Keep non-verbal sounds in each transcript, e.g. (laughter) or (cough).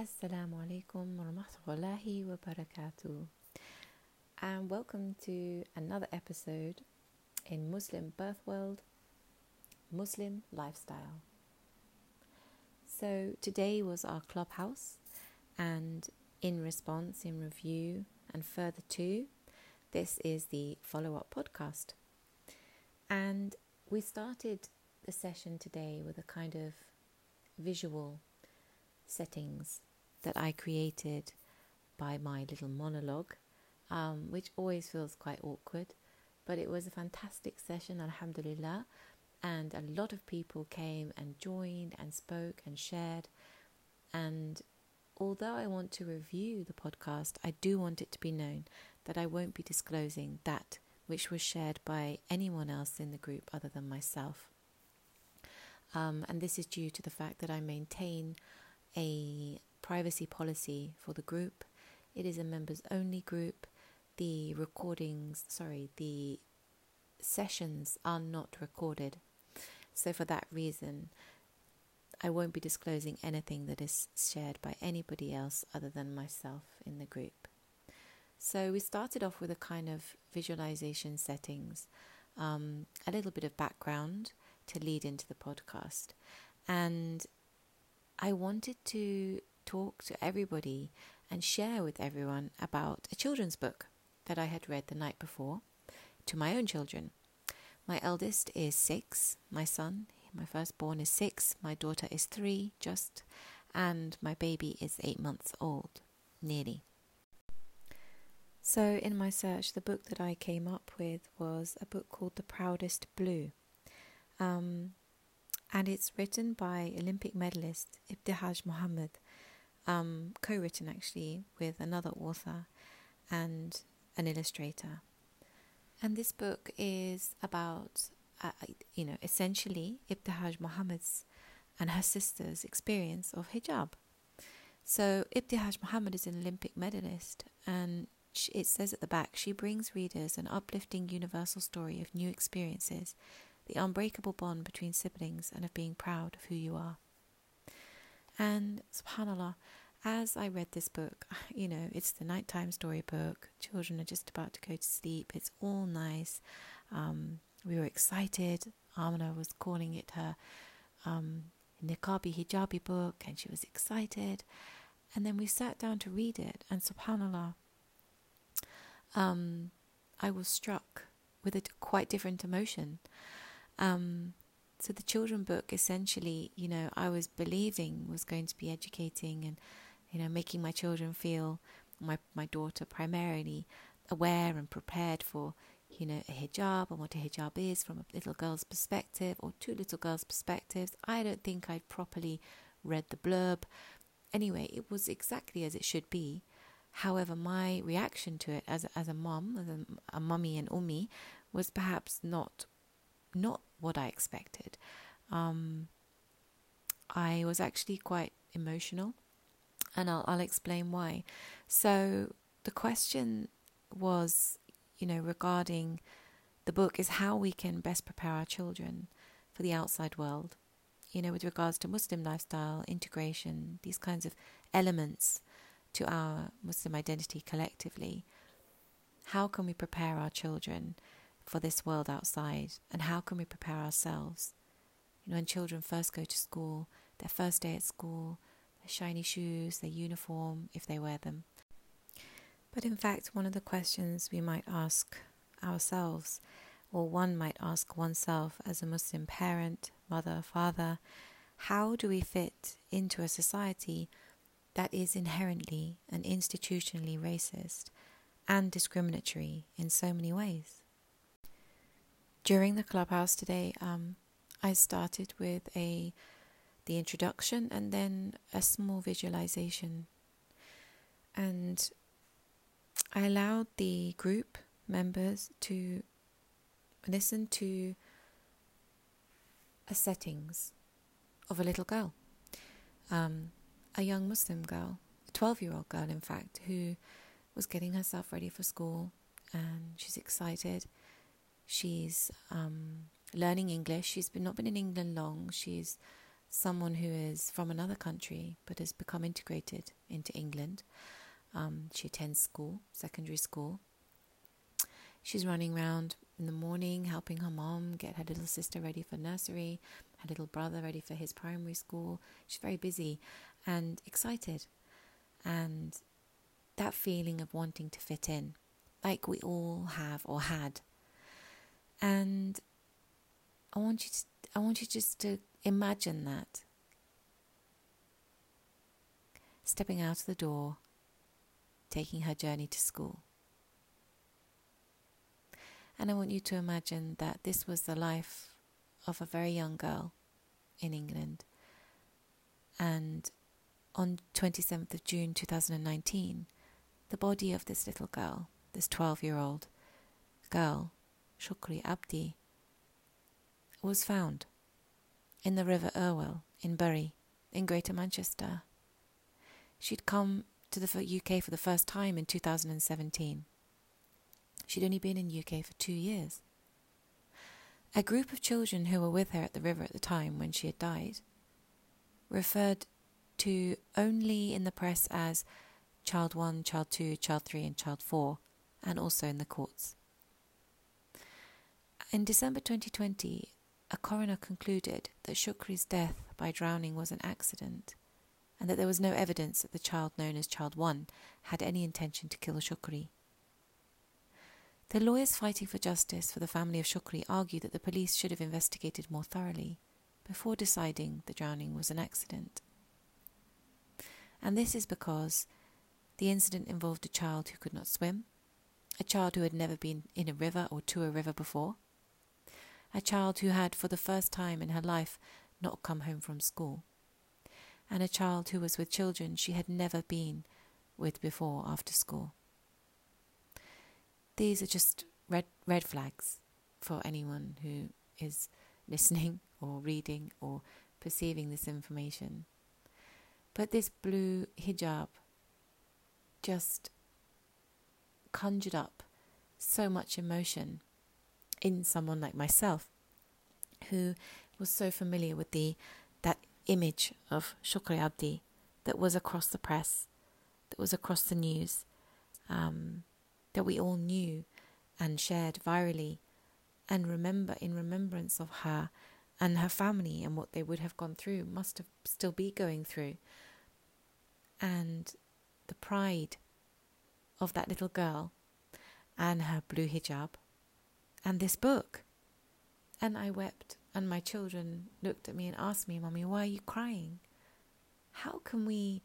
Assalamu alaikum wa rahmatullahi wa barakatuh. And welcome to another episode in Muslim Birth World, Muslim Lifestyle. So today was our clubhouse, and in response, in review, and further to, this is the follow up podcast. And we started the session today with a kind of visual settings that I created by my little monologue, um, which always feels quite awkward. But it was a fantastic session, alhamdulillah. And a lot of people came and joined and spoke and shared. And although I want to review the podcast, I do want it to be known that I won't be disclosing that which was shared by anyone else in the group other than myself. Um, and this is due to the fact that I maintain a privacy policy for the group. It is a members only group. The recordings, sorry, the sessions are not recorded. So, for that reason, I won't be disclosing anything that is shared by anybody else other than myself in the group. So, we started off with a kind of visualization settings, um, a little bit of background to lead into the podcast. And I wanted to talk to everybody and share with everyone about a children's book that I had read the night before to my own children. My eldest is six, my son, my firstborn is six, my daughter is three, just, and my baby is eight months old, nearly. So, in my search, the book that I came up with was a book called The Proudest Blue. Um, and it's written by Olympic medalist Ibtihaj Muhammad, um, co written actually with another author and an illustrator. And this book is about, uh, you know, essentially Ibtihaj Muhammad's and her sister's experience of hijab. So Ibtihaj Muhammad is an Olympic medalist, and it says at the back, she brings readers an uplifting universal story of new experiences, the unbreakable bond between siblings, and of being proud of who you are. And subhanAllah, as I read this book, (laughs) you know, it's the nighttime storybook. Children are just about to go to sleep. It's all nice. Um, we were excited. Amina was calling it her um, niqabi hijabi book, and she was excited. And then we sat down to read it, and subhanallah, um, I was struck with a quite different emotion. Um, so the children book essentially, you know, I was believing was going to be educating and, you know, making my children feel, my my daughter primarily, aware and prepared for, you know, a hijab and what a hijab is from a little girl's perspective or two little girls' perspectives. I don't think I'd properly read the blurb. Anyway, it was exactly as it should be. However, my reaction to it as as a mom, as a, a mummy and ummi, was perhaps not not what I expected. Um, I was actually quite emotional, and I'll, I'll explain why. So, the question was, you know, regarding the book is how we can best prepare our children for the outside world, you know, with regards to Muslim lifestyle, integration, these kinds of elements to our Muslim identity collectively. How can we prepare our children? For this world outside and how can we prepare ourselves? You know, when children first go to school, their first day at school, their shiny shoes, their uniform, if they wear them. But in fact, one of the questions we might ask ourselves, or one might ask oneself as a Muslim parent, mother, father, how do we fit into a society that is inherently and institutionally racist and discriminatory in so many ways? During the clubhouse today, um, I started with a the introduction and then a small visualization, and I allowed the group members to listen to a settings of a little girl, um, a young Muslim girl, a twelve-year-old girl, in fact, who was getting herself ready for school, and she's excited She's um, learning English. She's been, not been in England long. She's someone who is from another country but has become integrated into England. Um, she attends school, secondary school. She's running around in the morning helping her mom get her little sister ready for nursery, her little brother ready for his primary school. She's very busy and excited. And that feeling of wanting to fit in, like we all have or had. And I want you to I want you just to imagine that. Stepping out of the door, taking her journey to school. And I want you to imagine that this was the life of a very young girl in England. And on 27th of June 2019, the body of this little girl, this 12 year old girl, Shukri Abdi, was found in the River Irwell in Bury, in Greater Manchester. She'd come to the UK for the first time in 2017. She'd only been in UK for two years. A group of children who were with her at the river at the time when she had died referred to only in the press as Child 1, Child 2, Child 3, and Child 4, and also in the courts. In December 2020, a coroner concluded that Shukri's death by drowning was an accident and that there was no evidence that the child known as Child 1 had any intention to kill Shukri. The lawyers fighting for justice for the family of Shukri argue that the police should have investigated more thoroughly before deciding the drowning was an accident. And this is because the incident involved a child who could not swim, a child who had never been in a river or to a river before, a child who had, for the first time in her life, not come home from school, and a child who was with children she had never been with before after school. These are just red, red flags for anyone who is (laughs) listening or reading or perceiving this information. But this blue hijab just conjured up so much emotion in someone like myself who was so familiar with the that image of Shukri Abdi that was across the press, that was across the news, um, that we all knew and shared virally, and remember in remembrance of her and her family and what they would have gone through, must have still be going through, and the pride of that little girl and her blue hijab and this book. And I wept, and my children looked at me and asked me, Mommy, why are you crying? How can we,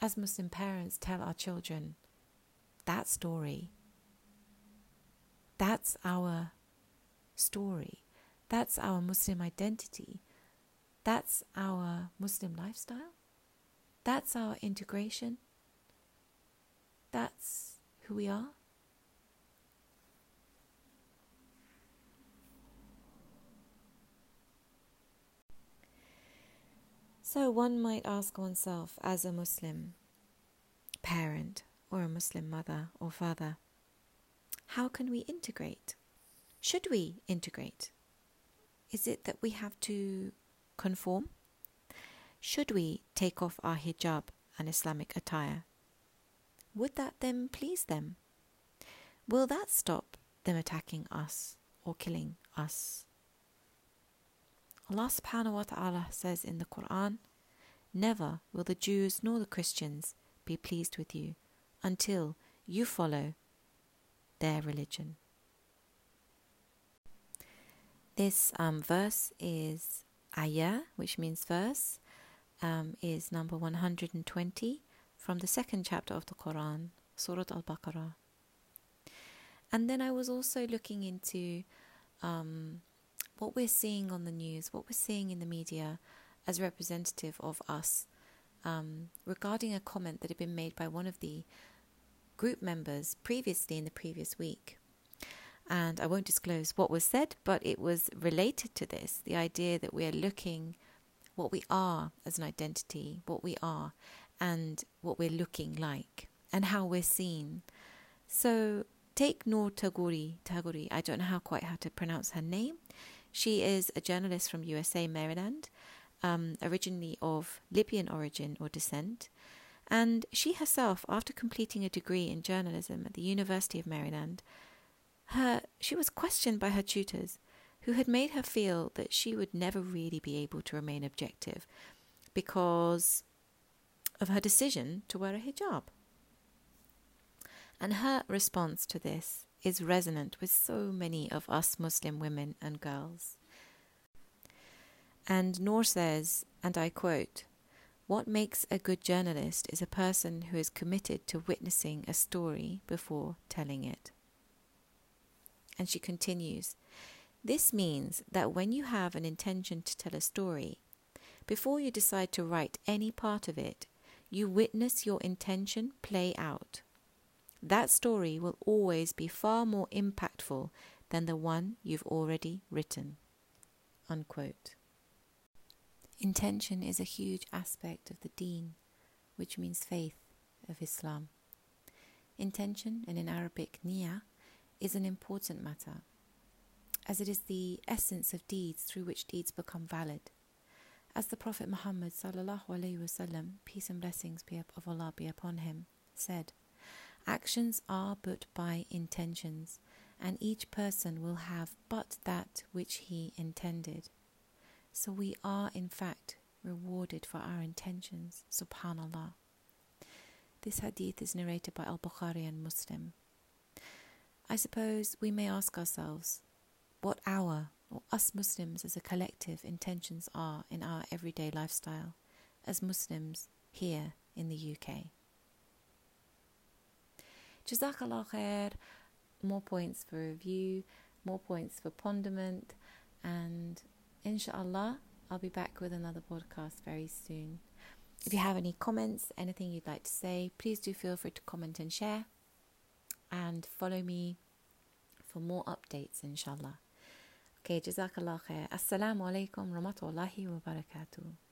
as Muslim parents, tell our children that story? That's our story. That's our Muslim identity. That's our Muslim lifestyle. That's our integration. That's who we are. So one might ask oneself as a Muslim parent or a Muslim mother or father, how can we integrate? Should we integrate? Is it that we have to conform? Should we take off our hijab and Islamic attire? Would that then please them? Will that stop them attacking us or killing us? Allah subhanahu wa ta'ala says in the Quran, Never will the Jews nor the Christians be pleased with you until you follow their religion. This um, verse is ayah, which means verse, um, is number 120 from the second chapter of the Quran, Surah Al Baqarah. And then I was also looking into um, what we're seeing on the news, what we're seeing in the media as representative of us um, regarding a comment that had been made by one of the group members previously in the previous week. And I won't disclose what was said, but it was related to this the idea that we are looking what we are as an identity, what we are, and what we're looking like, and how we're seen. So take Noor Tagouri, Tagouri, I don't know how quite how to pronounce her name. She is a journalist from USA, Maryland, um, originally of Libyan origin or descent, and she herself, after completing a degree in journalism at the University of Maryland, her she was questioned by her tutors, who had made her feel that she would never really be able to remain objective because of her decision to wear a hijab. And her response to this is resonant with so many of us Muslim women and girls. And Noor says, and I quote, What makes a good journalist is a person who is committed to witnessing a story before telling it. And she continues, This means that when you have an intention to tell a story, before you decide to write any part of it, you witness your intention play out. That story will always be far more impactful than the one you've already written. Unquote. Intention is a huge aspect of the deen, which means faith of Islam. Intention, and in Arabic, niyyah, is an important matter, as it is the essence of deeds through which deeds become valid. As the Prophet Muhammad sallallahu peace and blessings be of Allah be upon him, said, "Actions are but by intentions, and each person will have but that which he intended." So we are, in fact, rewarded for our intentions. Subhanallah. This hadith is narrated by Al Bukhari and Muslim. I suppose we may ask ourselves what our, or us Muslims as a collective, intentions are in our everyday lifestyle as Muslims here in the UK. Jazakallah khair. More points for review, more points for ponderment, and inshallah, I'll be back with another podcast very soon. If you have any comments, anything you'd like to say, please do feel free to comment and share. And follow me for more updates, inshallah. Okay, Jazakallah khair. Assalamu alaikum rahmatullahi wa barakatuh.